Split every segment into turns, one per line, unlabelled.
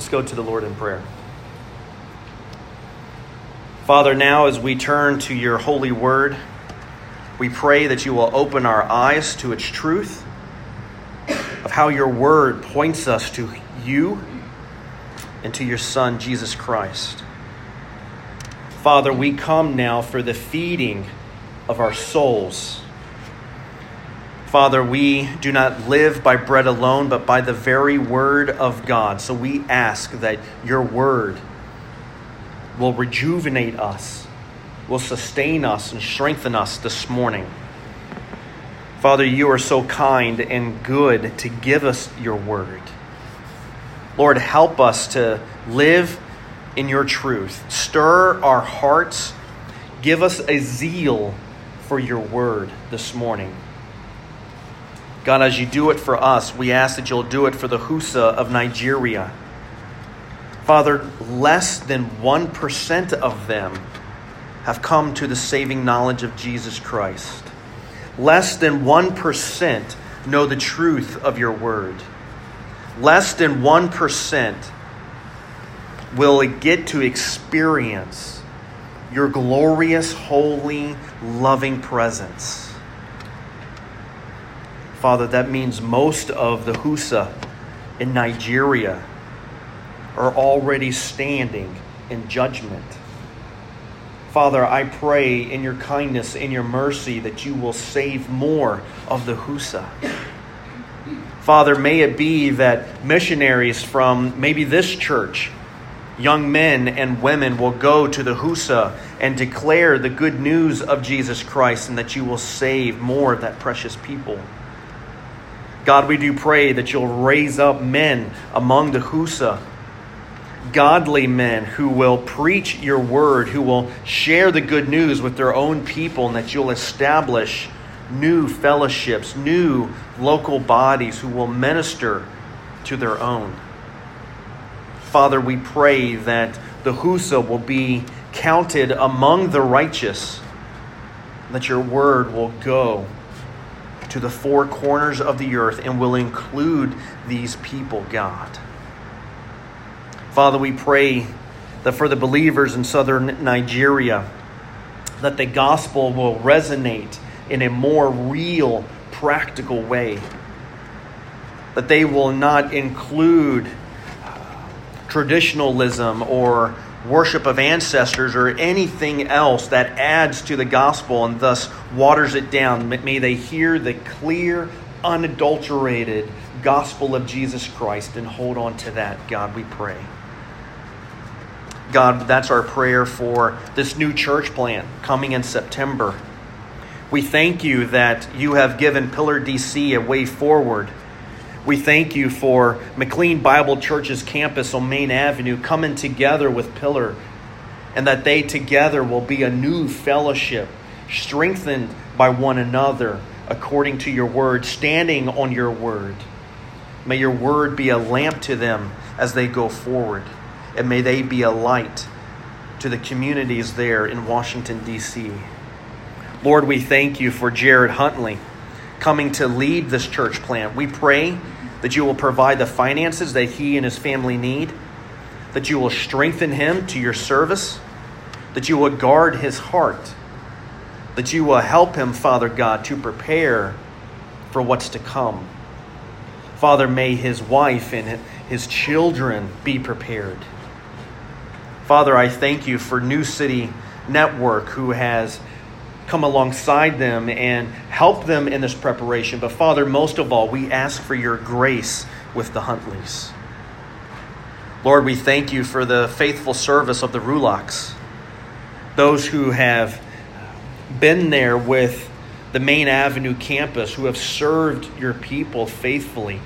Let's go to the Lord in prayer. Father, now as we turn to your holy word, we pray that you will open our eyes to its truth, of how your word points us to you and to your Son, Jesus Christ. Father, we come now for the feeding of our souls. Father, we do not live by bread alone, but by the very word of God. So we ask that your word will rejuvenate us, will sustain us, and strengthen us this morning. Father, you are so kind and good to give us your word. Lord, help us to live in your truth. Stir our hearts. Give us a zeal for your word this morning. God, as you do it for us, we ask that you'll do it for the Hausa of Nigeria. Father, less than 1% of them have come to the saving knowledge of Jesus Christ. Less than 1% know the truth of your word. Less than 1% will get to experience your glorious, holy, loving presence. Father, that means most of the Hausa in Nigeria are already standing in judgment. Father, I pray in your kindness, in your mercy, that you will save more of the Hausa. Father, may it be that missionaries from maybe this church, young men and women, will go to the Hausa and declare the good news of Jesus Christ and that you will save more of that precious people. God, we do pray that you'll raise up men among the Hausa godly men who will preach your word, who will share the good news with their own people, and that you'll establish new fellowships, new local bodies who will minister to their own. Father, we pray that the Hausa will be counted among the righteous, that your word will go to the four corners of the earth and will include these people, God. Father, we pray that for the believers in southern Nigeria, that the gospel will resonate in a more real, practical way. That they will not include uh, traditionalism or worship of ancestors or anything else that adds to the gospel and thus waters it down. May they hear the clear, unadulterated gospel of Jesus Christ and hold on to that, God, we pray. God, that's our prayer for this new church plant coming in September. We thank you that you have given Pillar DC a way forward. We thank you for McLean Bible Church's campus on Main Avenue coming together with Pillar, and that they together will be a new fellowship, strengthened by one another according to your word, standing on your word. May your word be a lamp to them as they go forward and may they be a light to the communities there in Washington, D.C. Lord, we thank you for Jared Huntley coming to lead this church plant. We pray that you will provide the finances that he and his family need, that you will strengthen him to your service, that you will guard his heart, that you will help him, Father God, to prepare for what's to come. Father, may his wife and his children be prepared. Father, I thank you for New City Network who has come alongside them and help them in this preparation. But Father, most of all, we ask for your grace with the Huntleys. Lord, we thank you for the faithful service of the Rulocks, those who have been there with the Main Avenue campus, who have served your people faithfully.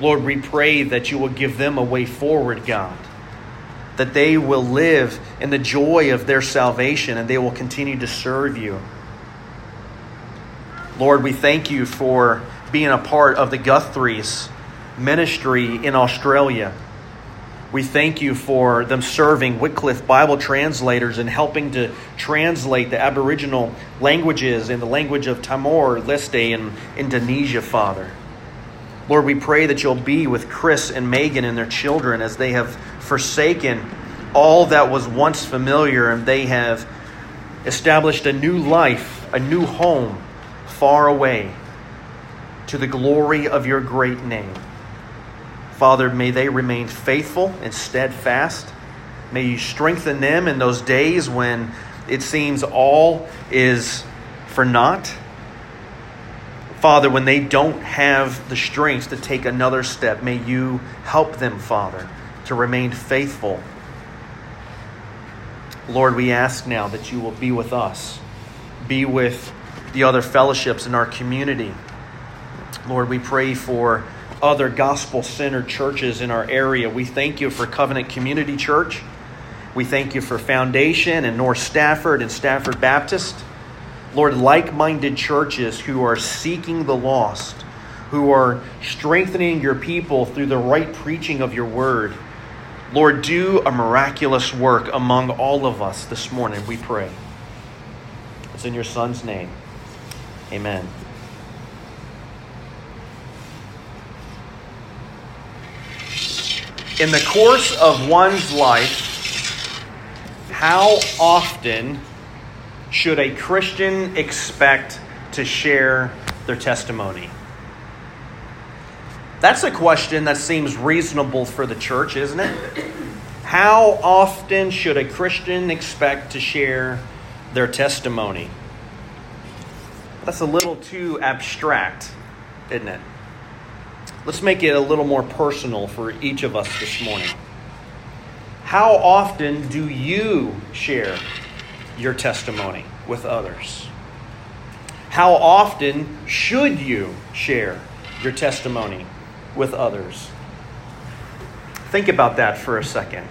Lord, we pray that you will give them a way forward, God that they will live in the joy of their salvation and they will continue to serve you. Lord, we thank you for being a part of the Guthrie's ministry in Australia. We thank you for them serving Wycliffe Bible translators and helping to translate the Aboriginal languages in the language of Timor Leste in Indonesia, Father. Lord, we pray that you'll be with Chris and Megan and their children as they have forsaken all that was once familiar and they have established a new life, a new home far away to the glory of your great name. Father, may they remain faithful and steadfast. May you strengthen them in those days when it seems all is for naught. Father, when they don't have the strength to take another step, may you help them, Father, to remain faithful. Lord, we ask now that you will be with us, be with the other fellowships in our community. Lord, we pray for other gospel centered churches in our area. We thank you for Covenant Community Church. We thank you for Foundation and North Stafford and Stafford Baptist. Lord, like minded churches who are seeking the lost, who are strengthening your people through the right preaching of your word. Lord, do a miraculous work among all of us this morning, we pray. It's in your Son's name. Amen. In the course of one's life, how often should a Christian expect to share their testimony? That's a question that seems reasonable for the church, isn't it? How often should a Christian expect to share their testimony? That's a little too abstract, isn't it? Let's make it a little more personal for each of us this morning. How often do you share your testimony with others? How often should you share your testimony with others? Think about that for a second.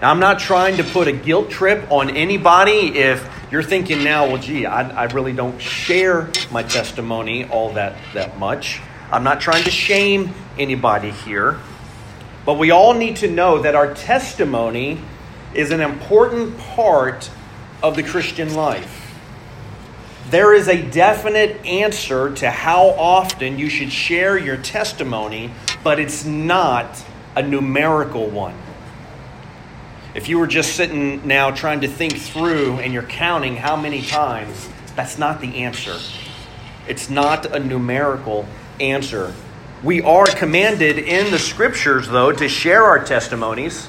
Now, I'm not trying to put a guilt trip on anybody if you're thinking now, well, gee, I, I really don't share my testimony all that, that much. I'm not trying to shame anybody here, but we all need to know that our testimony is an important part of the Christian life. There is a definite answer to how often you should share your testimony, but it's not a numerical one. If you were just sitting now trying to think through and you're counting how many times, that's not the answer. It's not a numerical answer. We are commanded in the scriptures, though, to share our testimonies.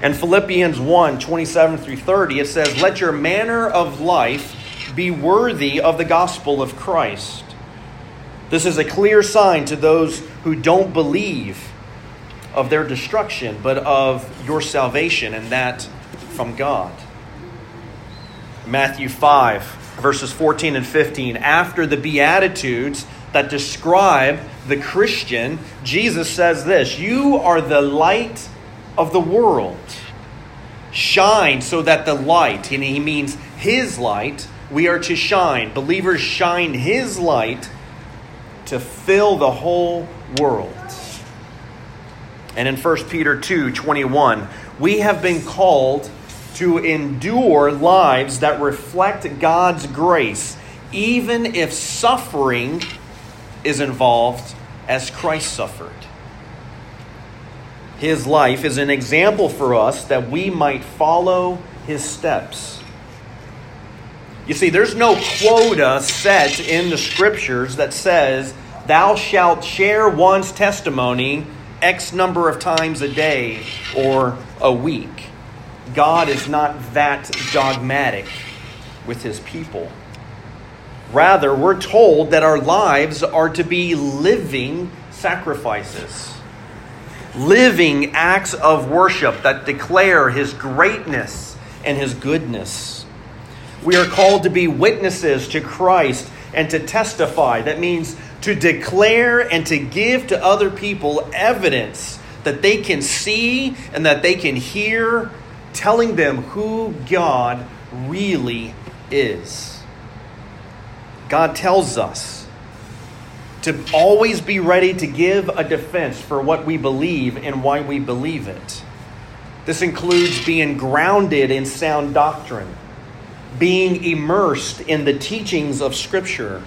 In Philippians 1 27 through 30, it says, Let your manner of life be worthy of the gospel of Christ. This is a clear sign to those who don't believe of their destruction, but of your salvation, and that from God. Matthew 5, verses 14 and 15. After the Beatitudes, that describe the Christian, Jesus says this You are the light of the world. Shine so that the light, and he means his light, we are to shine. Believers shine his light to fill the whole world. And in 1 Peter 2 21, we have been called to endure lives that reflect God's grace, even if suffering is involved as Christ suffered. His life is an example for us that we might follow his steps. You see, there's no quota set in the scriptures that says, Thou shalt share one's testimony X number of times a day or a week. God is not that dogmatic with his people. Rather, we're told that our lives are to be living sacrifices, living acts of worship that declare His greatness and His goodness. We are called to be witnesses to Christ and to testify. That means to declare and to give to other people evidence that they can see and that they can hear, telling them who God really is. God tells us to always be ready to give a defense for what we believe and why we believe it. This includes being grounded in sound doctrine, being immersed in the teachings of Scripture,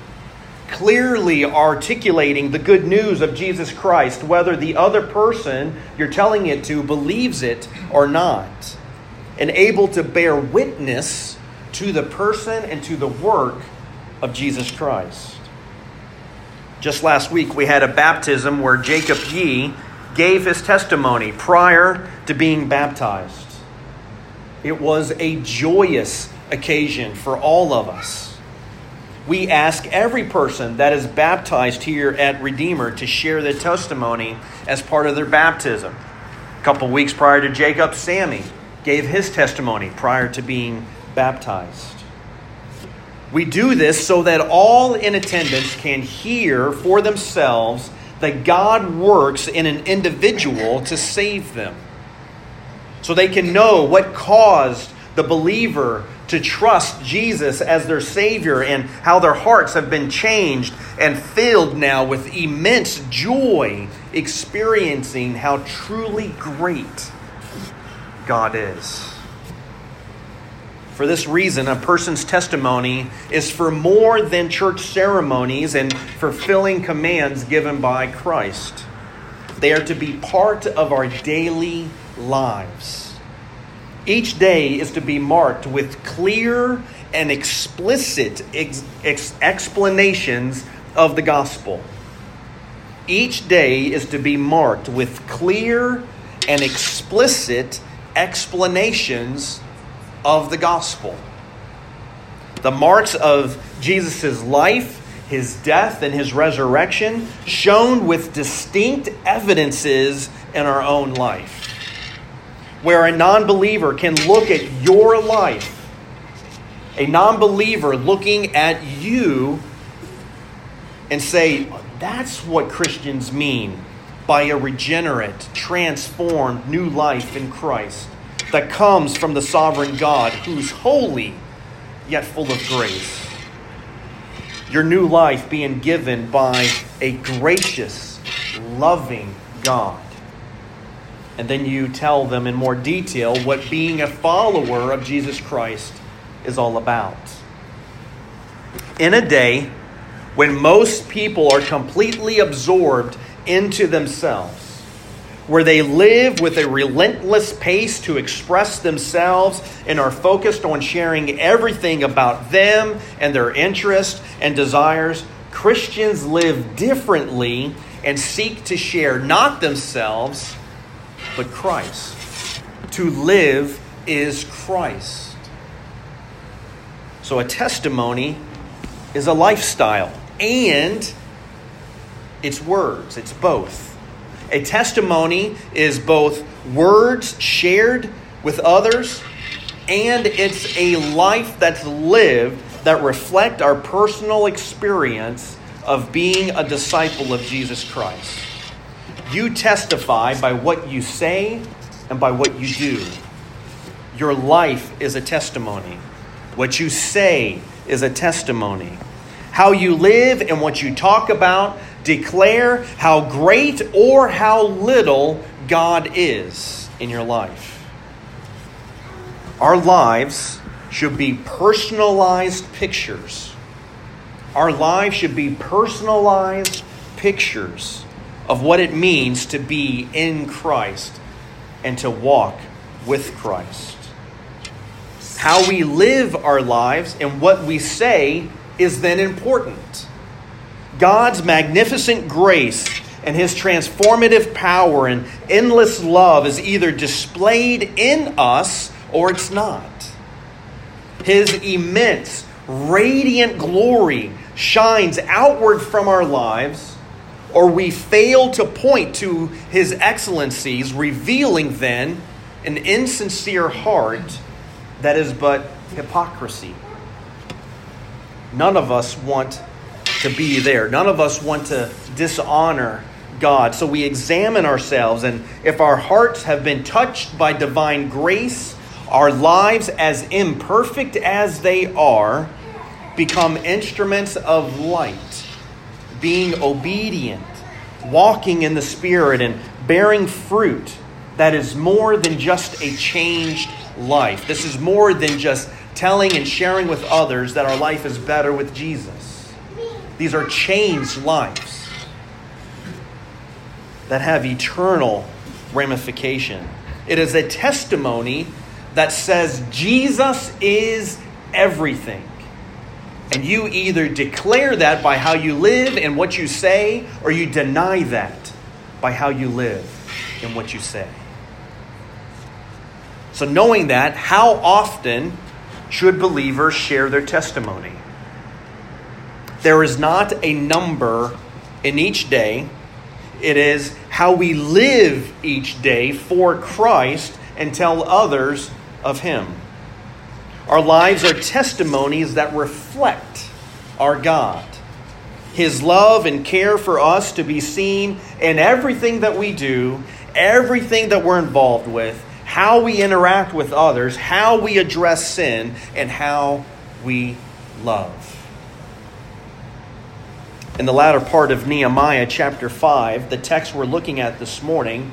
clearly articulating the good news of Jesus Christ, whether the other person you're telling it to believes it or not, and able to bear witness to the person and to the work of Jesus Christ. Just last week, we had a baptism where Jacob Yee gave his testimony prior to being baptized. It was a joyous occasion for all of us. We ask every person that is baptized here at Redeemer to share their testimony as part of their baptism. A couple weeks prior to Jacob, Sammy gave his testimony prior to being baptized. We do this so that all in attendance can hear for themselves that God works in an individual to save them. So they can know what caused the believer to trust Jesus as their Savior and how their hearts have been changed and filled now with immense joy, experiencing how truly great God is. For this reason, a person's testimony is for more than church ceremonies and fulfilling commands given by Christ. They are to be part of our daily lives. Each day is to be marked with clear and explicit ex- ex- explanations of the gospel. Each day is to be marked with clear and explicit explanations of the gospel. The marks of Jesus' life, his death, and his resurrection shown with distinct evidences in our own life. Where a non believer can look at your life, a non believer looking at you and say, that's what Christians mean by a regenerate, transformed new life in Christ that comes from the sovereign God who's holy yet full of grace. Your new life being given by a gracious, loving God. And then you tell them in more detail what being a follower of Jesus Christ is all about. In a day when most people are completely absorbed into themselves, where they live with a relentless pace to express themselves and are focused on sharing everything about them and their interests and desires, Christians live differently and seek to share not themselves, but Christ. To live is Christ. So a testimony is a lifestyle and it's words, it's both. A testimony is both words shared with others and it's a life that's lived that reflect our personal experience of being a disciple of Jesus Christ. You testify by what you say and by what you do. Your life is a testimony. What you say is a testimony. How you live and what you talk about declare how great or how little God is in your life. Our lives should be personalized pictures. Our lives should be personalized pictures of what it means to be in Christ and to walk with Christ. How we live our lives and what we say is then important. God's magnificent grace and his transformative power and endless love is either displayed in us or it's not. His immense, radiant glory shines outward from our lives, or we fail to point to his excellencies, revealing then an insincere heart that is but hypocrisy. None of us want to be there. None of us want to dishonor God. So we examine ourselves, and if our hearts have been touched by divine grace, our lives, as imperfect as they are, become instruments of light, being obedient, walking in the Spirit, and bearing fruit that is more than just a changed life. This is more than just telling and sharing with others that our life is better with Jesus. These are changed lives that have eternal ramification. It is a testimony that says Jesus is everything. And you either declare that by how you live and what you say, or you deny that by how you live and what you say. So, knowing that, how often should believers share their testimony? There is not a number in each day, it is how we live each day for Christ and tell others of Him. Our lives are testimonies that reflect our God. His love and care for us to be seen in everything that we do, everything that we're involved with, how we interact with others, how we address sin, and how we love. In the latter part of Nehemiah chapter 5, the text we're looking at this morning,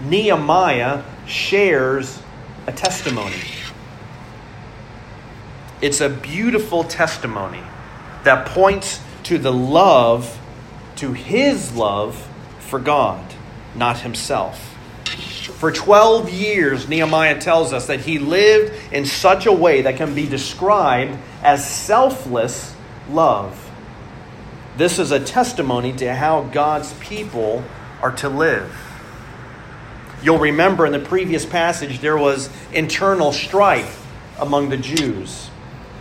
Nehemiah shares a testimony. It's a beautiful testimony that points to the love, to his love for God, not himself. For 12 years, Nehemiah tells us that he lived in such a way that can be described as selfless love. This is a testimony to how God's people are to live. You'll remember in the previous passage there was internal strife among the Jews.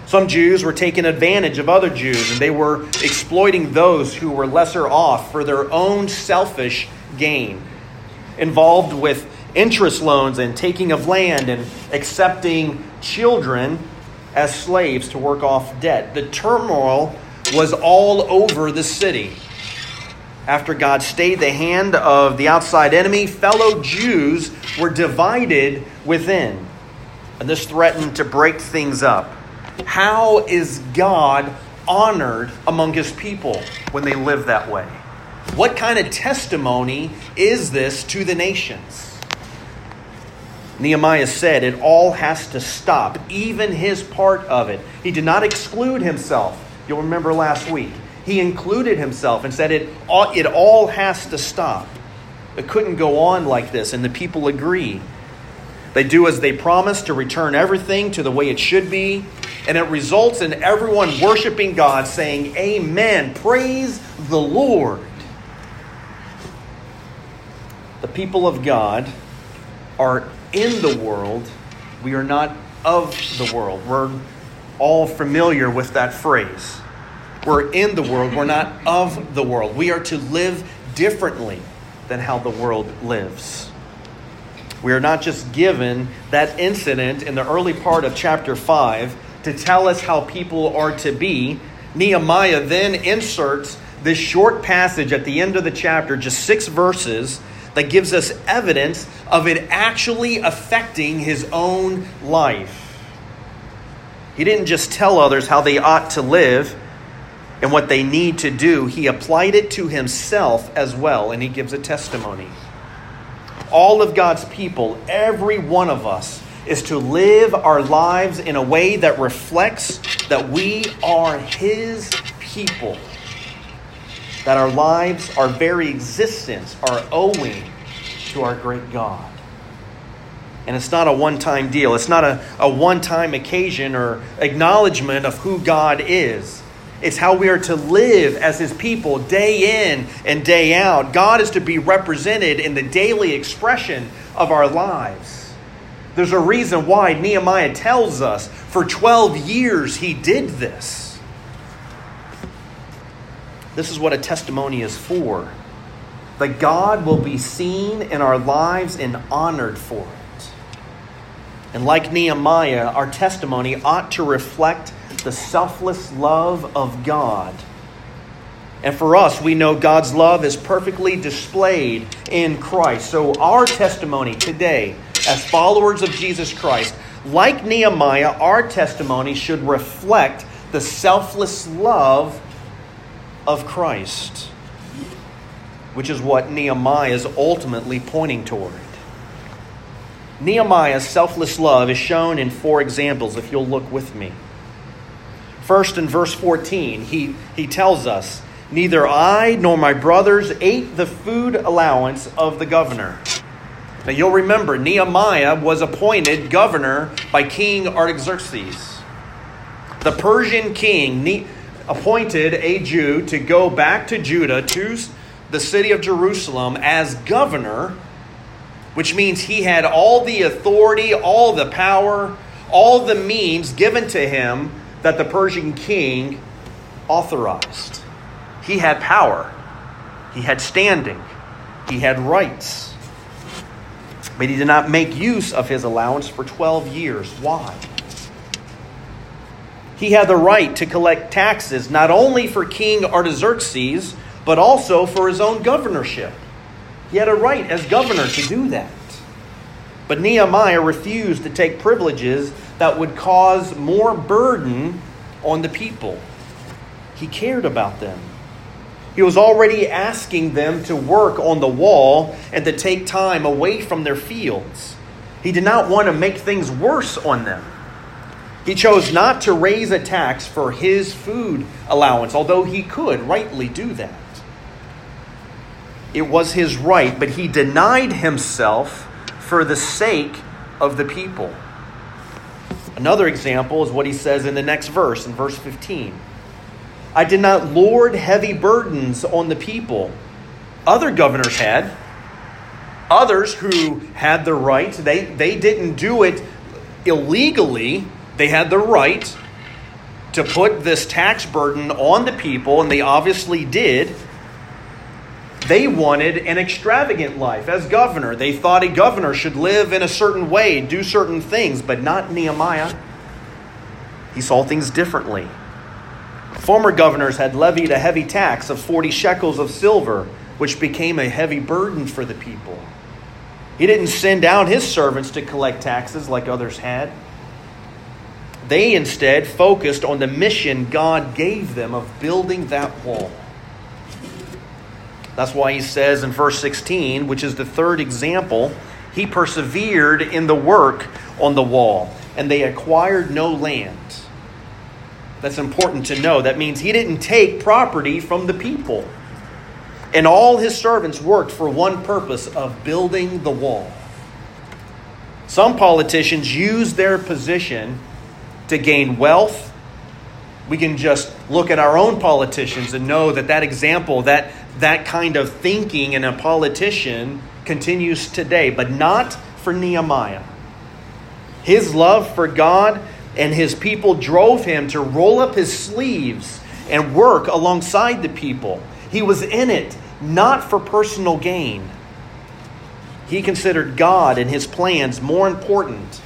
Some Jews were taking advantage of other Jews, and they were exploiting those who were lesser off for their own selfish gain. Involved with interest loans and taking of land and accepting children as slaves to work off debt. The turmoil was all over the city. After God stayed the hand of the outside enemy, fellow Jews were divided within. And this threatened to break things up. How is God honored among his people when they live that way? What kind of testimony is this to the nations? Nehemiah said it all has to stop, even his part of it. He did not exclude himself. You'll remember last week. He included himself and said it all, it all has to stop. It couldn't go on like this, and the people agree. They do as they promise to return everything to the way it should be, and it results in everyone worshiping God, saying, Amen. Praise the Lord. The people of God are in the world, we are not of the world. We're all familiar with that phrase. We're in the world, we're not of the world. We are to live differently than how the world lives. We are not just given that incident in the early part of chapter 5 to tell us how people are to be. Nehemiah then inserts this short passage at the end of the chapter, just six verses, that gives us evidence of it actually affecting his own life. He didn't just tell others how they ought to live and what they need to do, he applied it to himself as well, and he gives a testimony all of God's people, every one of us, is to live our lives in a way that reflects that we are His people. That our lives, our very existence, are owing to our great God. And it's not a one time deal, it's not a, a one time occasion or acknowledgement of who God is. It's how we are to live as His people day in and day out. God is to be represented in the daily expression of our lives. There's a reason why Nehemiah tells us for 12 years he did this. This is what a testimony is for. That God will be seen in our lives and honored for it. And like Nehemiah, our testimony ought to reflect the selfless love of God. And for us, we know God's love is perfectly displayed in Christ. So, our testimony today, as followers of Jesus Christ, like Nehemiah, our testimony should reflect the selfless love of Christ, which is what Nehemiah is ultimately pointing toward. Nehemiah's selfless love is shown in four examples, if you'll look with me. First, in verse 14, he, he tells us neither I nor my brothers ate the food allowance of the governor. Now you'll remember, Nehemiah was appointed governor by King Artaxerxes. The Persian king appointed a Jew to go back to Judah, to the city of Jerusalem, as governor, which means he had all the authority, all the power, all the means given to him that the Persian king authorized. He had power, he had standing, he had rights. But he did not make use of his allowance for 12 years. Why? He had the right to collect taxes not only for King Artaxerxes, but also for his own governorship. He had a right as governor to do that. But Nehemiah refused to take privileges that would cause more burden on the people. He cared about them. He was already asking them to work on the wall and to take time away from their fields. He did not want to make things worse on them. He chose not to raise a tax for his food allowance, although he could rightly do that. It was his right, but he denied himself for the sake of the people. Another example is what he says in the next verse, in verse 15. I did not lord heavy burdens on the people. Other governors had. Others who had the right, they, they didn't do it illegally. They had the right to put this tax burden on the people, and they obviously did. They wanted an extravagant life as governor. They thought a governor should live in a certain way, do certain things, but not Nehemiah. He saw things differently. Former governors had levied a heavy tax of 40 shekels of silver, which became a heavy burden for the people. He didn't send out his servants to collect taxes like others had. They instead focused on the mission God gave them of building that wall. That's why he says in verse 16, which is the third example, he persevered in the work on the wall, and they acquired no land. That's important to know. That means he didn't take property from the people. And all his servants worked for one purpose of building the wall. Some politicians use their position to gain wealth. We can just look at our own politicians and know that that example, that, that kind of thinking in a politician continues today, but not for Nehemiah. His love for God and his people drove him to roll up his sleeves and work alongside the people. He was in it not for personal gain. He considered God and his plans more important.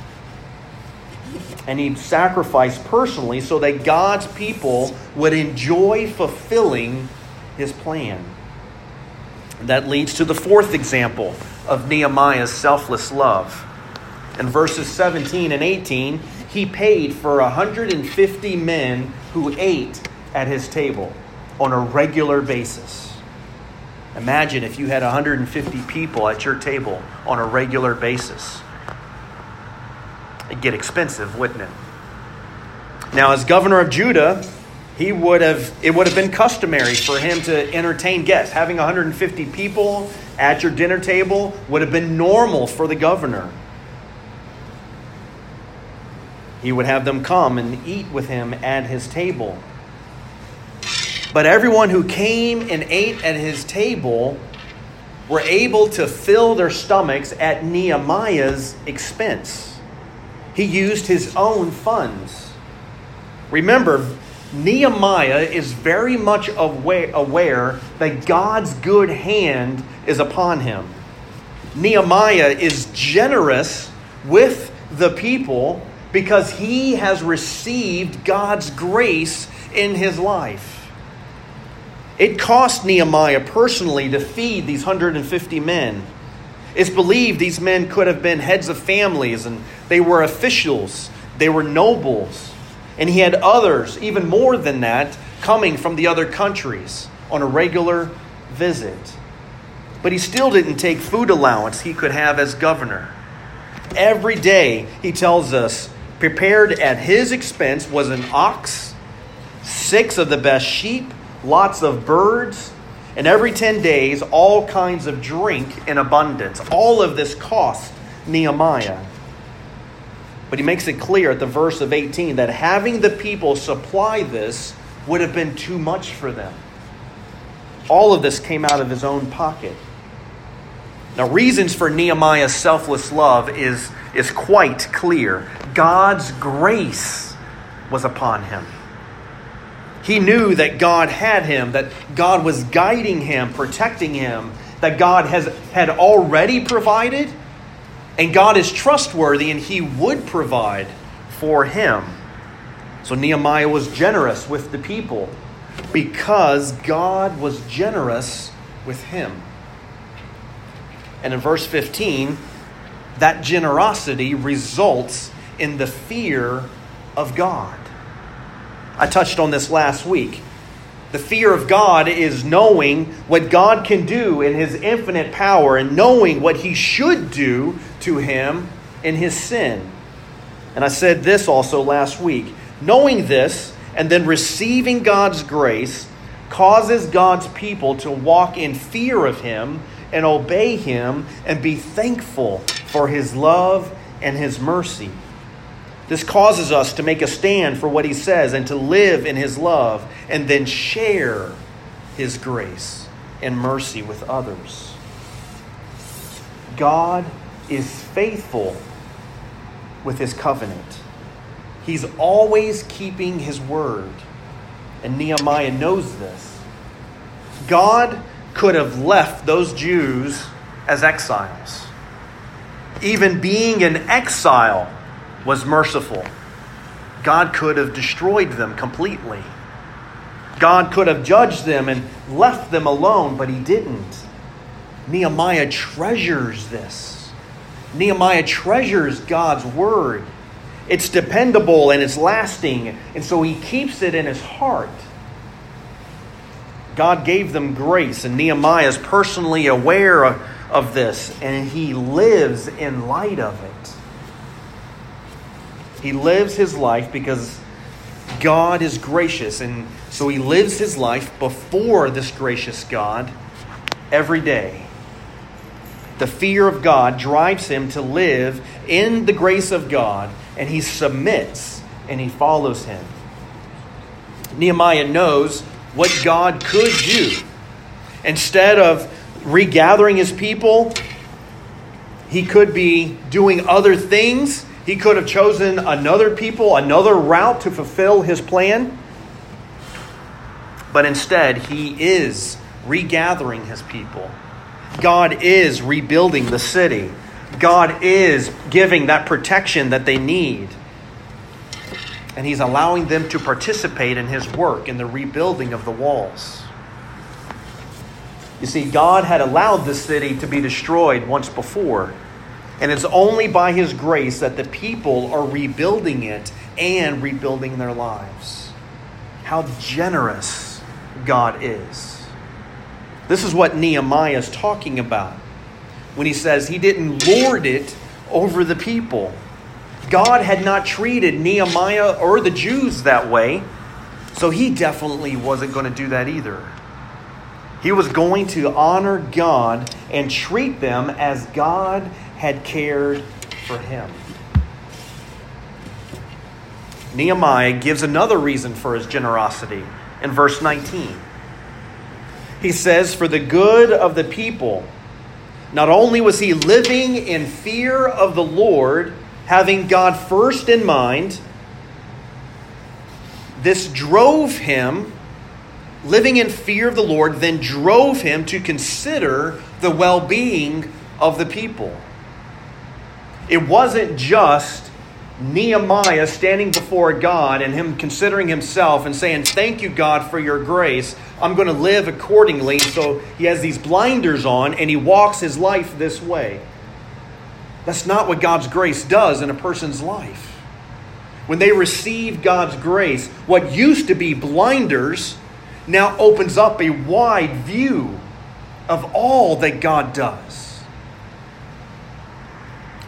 And he sacrificed personally so that God's people would enjoy fulfilling his plan. That leads to the fourth example of Nehemiah's selfless love. In verses 17 and 18, he paid for 150 men who ate at his table on a regular basis. Imagine if you had 150 people at your table on a regular basis. It'd get expensive, wouldn't it? Now, as governor of Judah, he would have it would have been customary for him to entertain guests. Having 150 people at your dinner table would have been normal for the governor. He would have them come and eat with him at his table. But everyone who came and ate at his table were able to fill their stomachs at Nehemiah's expense. He used his own funds. Remember, Nehemiah is very much aware that God's good hand is upon him. Nehemiah is generous with the people because he has received God's grace in his life. It cost Nehemiah personally to feed these 150 men. It's believed these men could have been heads of families and they were officials, they were nobles, and he had others, even more than that, coming from the other countries on a regular visit. But he still didn't take food allowance he could have as governor. Every day, he tells us, prepared at his expense was an ox, six of the best sheep, lots of birds, and every 10 days, all kinds of drink in abundance. All of this cost Nehemiah. But he makes it clear at the verse of 18 that having the people supply this would have been too much for them. All of this came out of his own pocket. Now, reasons for Nehemiah's selfless love is, is quite clear. God's grace was upon him. He knew that God had him, that God was guiding him, protecting him, that God has, had already provided, and God is trustworthy and he would provide for him. So Nehemiah was generous with the people because God was generous with him. And in verse 15, that generosity results in the fear of God. I touched on this last week. The fear of God is knowing what God can do in His infinite power and knowing what He should do to Him in His sin. And I said this also last week. Knowing this and then receiving God's grace causes God's people to walk in fear of Him and obey Him and be thankful for His love and His mercy. This causes us to make a stand for what He says and to live in His love and then share His grace and mercy with others. God is faithful with His covenant. He's always keeping His word. And Nehemiah knows this. God could have left those Jews as exiles. Even being in exile was merciful. God could have destroyed them completely. God could have judged them and left them alone, but he didn't. Nehemiah treasures this. Nehemiah treasures God's word. It's dependable and it's lasting, and so he keeps it in his heart. God gave them grace, and Nehemiah is personally aware of, this, and he lives in light of it. He lives his life because God is gracious, and so he lives his life before this gracious God every day. The fear of God drives him to live in the grace of God, and he submits and he follows him. Nehemiah knows what God could do. Instead of regathering his people, he could be doing other things. He could have chosen another people, another route to fulfill his plan. But instead, he is regathering his people. God is rebuilding the city. God is giving that protection that they need and he's allowing them to participate in his work in the rebuilding of the walls. You see, God had allowed the city to be destroyed once before, and it's only by his grace that the people are rebuilding it and rebuilding their lives. How generous God is. This is what Nehemiah is talking about when he says he didn't lord it over the people. God had not treated Nehemiah or the Jews that way, so he definitely wasn't going to do that either. He was going to honor God and treat them as God had cared for him. Nehemiah gives another reason for his generosity in verse 19. He says, For the good of the people, not only was he living in fear of the Lord, having God first in mind, this drove him, living in fear of the Lord, then drove him to consider the well being of the people. It wasn't just Nehemiah standing before God and him considering himself and saying, Thank you, God, for your grace. I'm going to live accordingly. So he has these blinders on and he walks his life this way. That's not what God's grace does in a person's life. When they receive God's grace, what used to be blinders now opens up a wide view of all that God does.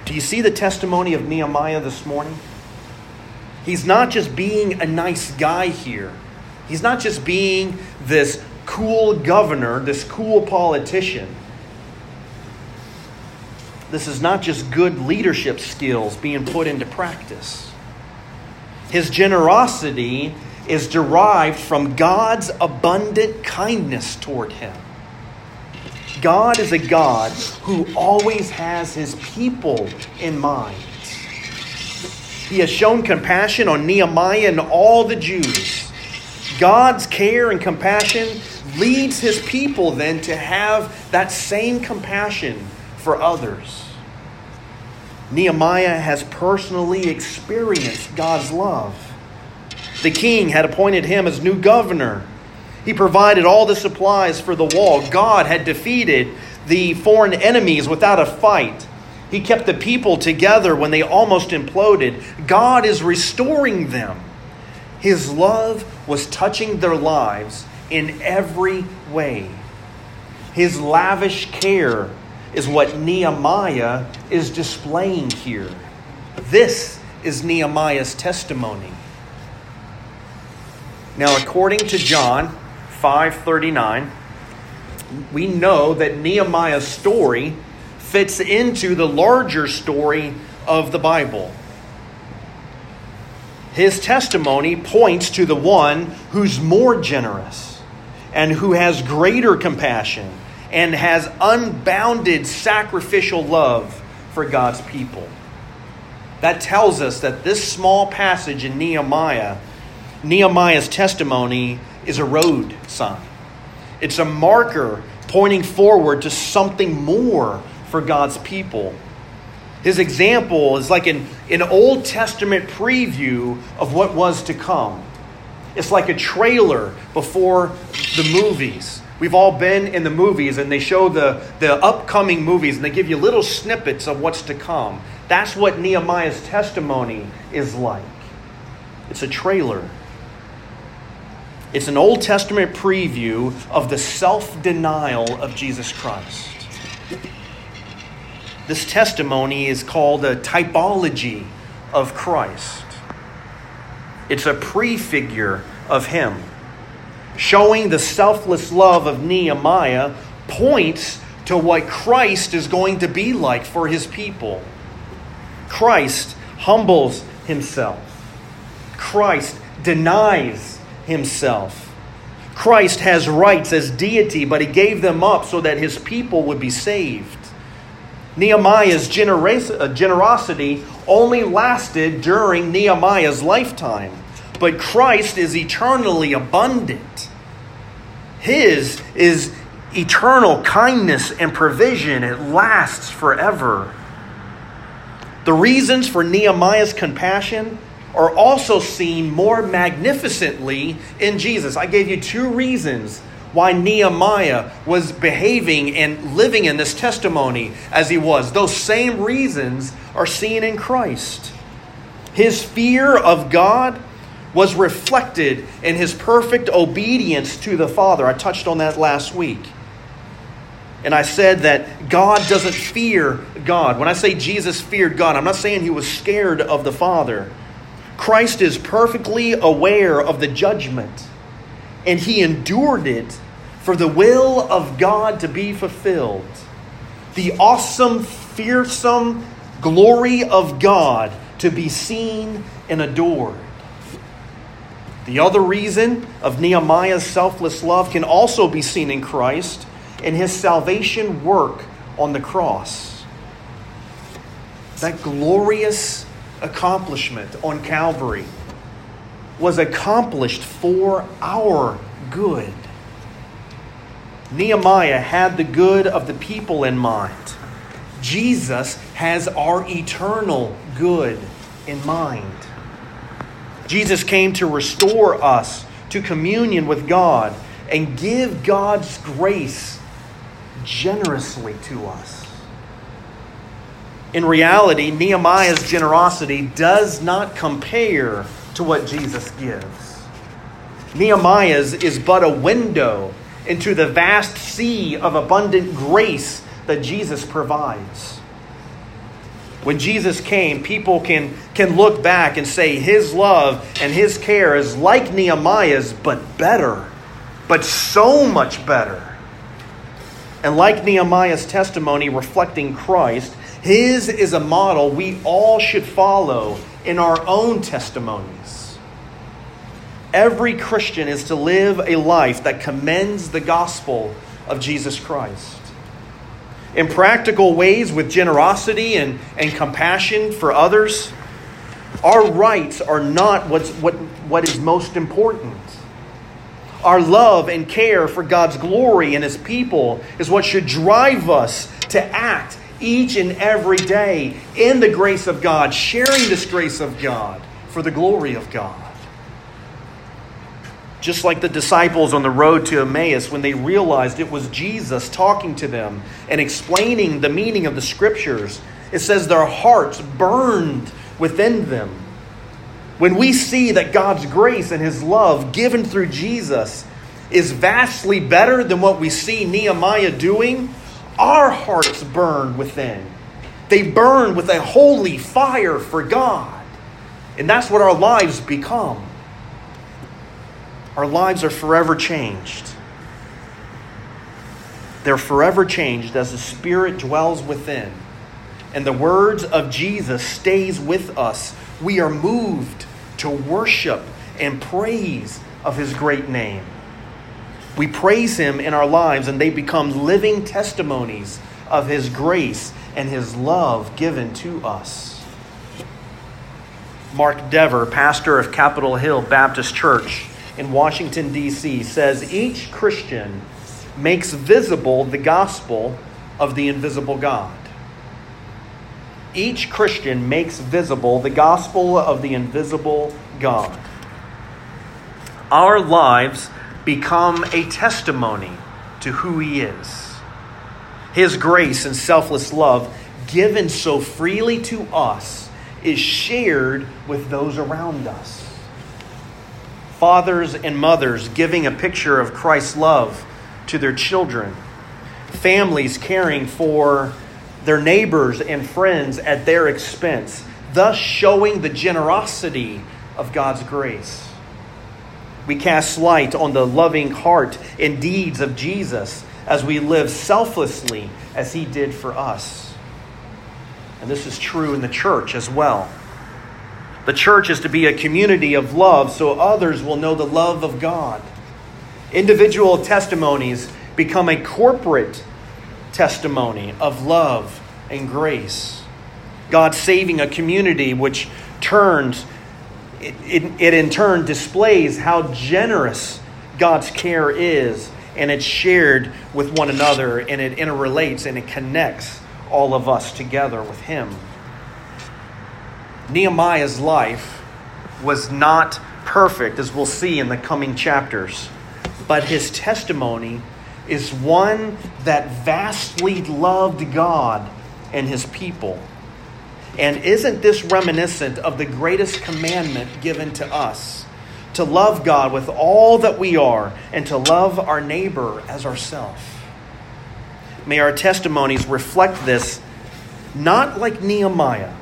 Do you see the testimony of Nehemiah this morning? He's not just being a nice guy here. He's not just being this cool governor, this cool politician. This is not just good leadership skills being put into practice. His generosity is derived from God's abundant kindness toward him. God is a God who always has his people in mind. He has shown compassion on Nehemiah and all the Jews. God's care and compassion leads his people then to have that same compassion for others. Nehemiah has personally experienced God's love. The king had appointed him as new governor. He provided all the supplies for the wall. God had defeated the foreign enemies without a fight. He kept the people together when they almost imploded. God is restoring them. His love was touching their lives in every way. His lavish care is what Nehemiah is displaying here. This is Nehemiah's testimony. Now, according to John 5:39, we know that Nehemiah's story fits into the larger story of the Bible. His testimony points to the one who's more generous and who has greater compassion and has unbounded sacrificial love for God's people. That tells us that this small passage in Nehemiah, Nehemiah's testimony, is a road sign. It's a marker pointing forward to something more for God's people. His example is like an, an Old Testament preview of what was to come. It's like a trailer before the movies. We've all been in the movies and they show the, the upcoming movies and they give you little snippets of what's to come. That's what Nehemiah's testimony is like. It's a trailer. It's an Old Testament preview of the self denial of Jesus Christ. This testimony is called a typology of Christ. It's a prefigure of Him showing the selfless love of Nehemiah points to what Christ is going to be like for his people. Christ humbles himself. Christ denies himself. Christ has rights as deity, but he gave them up so that his people would be saved. Nehemiah's uh, generosity only lasted during Nehemiah's lifetime, but Christ is eternally abundant. His is eternal kindness and provision, it lasts forever. The reasons for Nehemiah's compassion are also seen more magnificently in Jesus. I gave you two reasons why Nehemiah was behaving and living in this testimony as he was. Those same reasons are seen in Christ. His fear of God was reflected in his perfect obedience to the Father. I touched on that last week. And I said that God doesn't fear God. When I say Jesus feared God, I'm not saying he was scared of the Father. Christ is perfectly aware of the judgment, and he endured it for the will of God to be fulfilled. The awesome, fearsome glory of God to be seen and adored. The other reason of Nehemiah's selfless love can also be seen in Christ and his salvation work on the cross. That glorious accomplishment on Calvary was accomplished for our good. Nehemiah had the good of the people in mind. Jesus has our eternal good in mind. Jesus came to restore us to communion with God and give God's grace generously to us. In reality, Nehemiah's generosity does not compare to what Jesus gives. Nehemiah's is but a window into the vast sea of abundant grace that Jesus provides. When Jesus came, people can, can look back and say his love and his care is like Nehemiah's, but better, but so much better. And like Nehemiah's testimony reflecting Christ, his is a model we all should follow in our own testimonies. Every Christian is to live a life that commends the gospel of Jesus Christ. In practical ways, with generosity and, and compassion for others, our rights are not what's, what, what is most important. Our love and care for God's glory and His people is what should drive us to act each and every day in the grace of God, sharing this grace of God for the glory of God. Just like the disciples on the road to Emmaus when they realized it was Jesus talking to them and explaining the meaning of the scriptures, it says their hearts burned within them when we see that God's grace and His love given through Jesus is vastly better than what we see Nehemiah doing, our hearts burn within. They burn with a holy fire for God. And that's what our lives become. Our lives are forever changed. They're forever changed as the Spirit dwells within. And the words of Jesus stays with us. We are moved to worship and praise of his great name. We praise him in our lives, and they become living testimonies of his grace and his love given to us. Mark Dever, pastor of Capitol Hill Baptist Church in Washington, D.C., says each Christian makes visible the gospel of the invisible God each Christian makes visible the gospel of the invisible God. Our lives become a testimony to who He is. His grace and selfless love, given so freely to us, is shared with those around us. Fathers and mothers giving a picture of Christ's love to their children, families caring for their neighbors and friends at their expense, thus showing the generosity of God's grace. We cast light on the loving heart and deeds of Jesus as we live selflessly as he did for us. And this is true in the church as well. The church is to be a community of love so others will know the love of God. Individual testimonies become a corporate testimony of love and grace. God saving a community which turns, it, it, it, in turn displays how generous God's care is, and it's shared with one another, and it interrelates and it connects all of us together with Him. Nehemiah's life was not perfect, as we'll see in the coming chapters, but his testimony is one that vastly loved God and his people. And isn't this reminiscent of the greatest commandment given to us? To love God with all that we are and to love our neighbor as ourselves. May our testimonies reflect this, not like Nehemiah.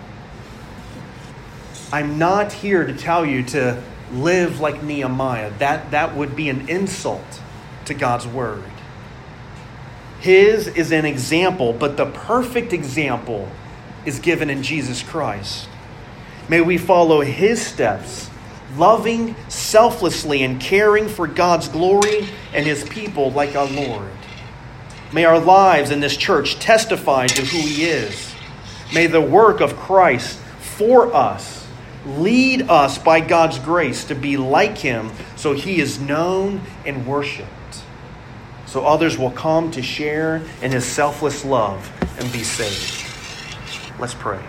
I'm not here to tell you to live like Nehemiah. That, that would be an insult to God's word. His is an example, but the perfect example is given in Jesus Christ. May we follow his steps, loving selflessly and caring for God's glory and his people like our Lord. May our lives in this church testify to who he is. May the work of Christ for us lead us by God's grace to be like him so he is known and worshiped so others will come to share in his selfless love and be saved. Let's pray.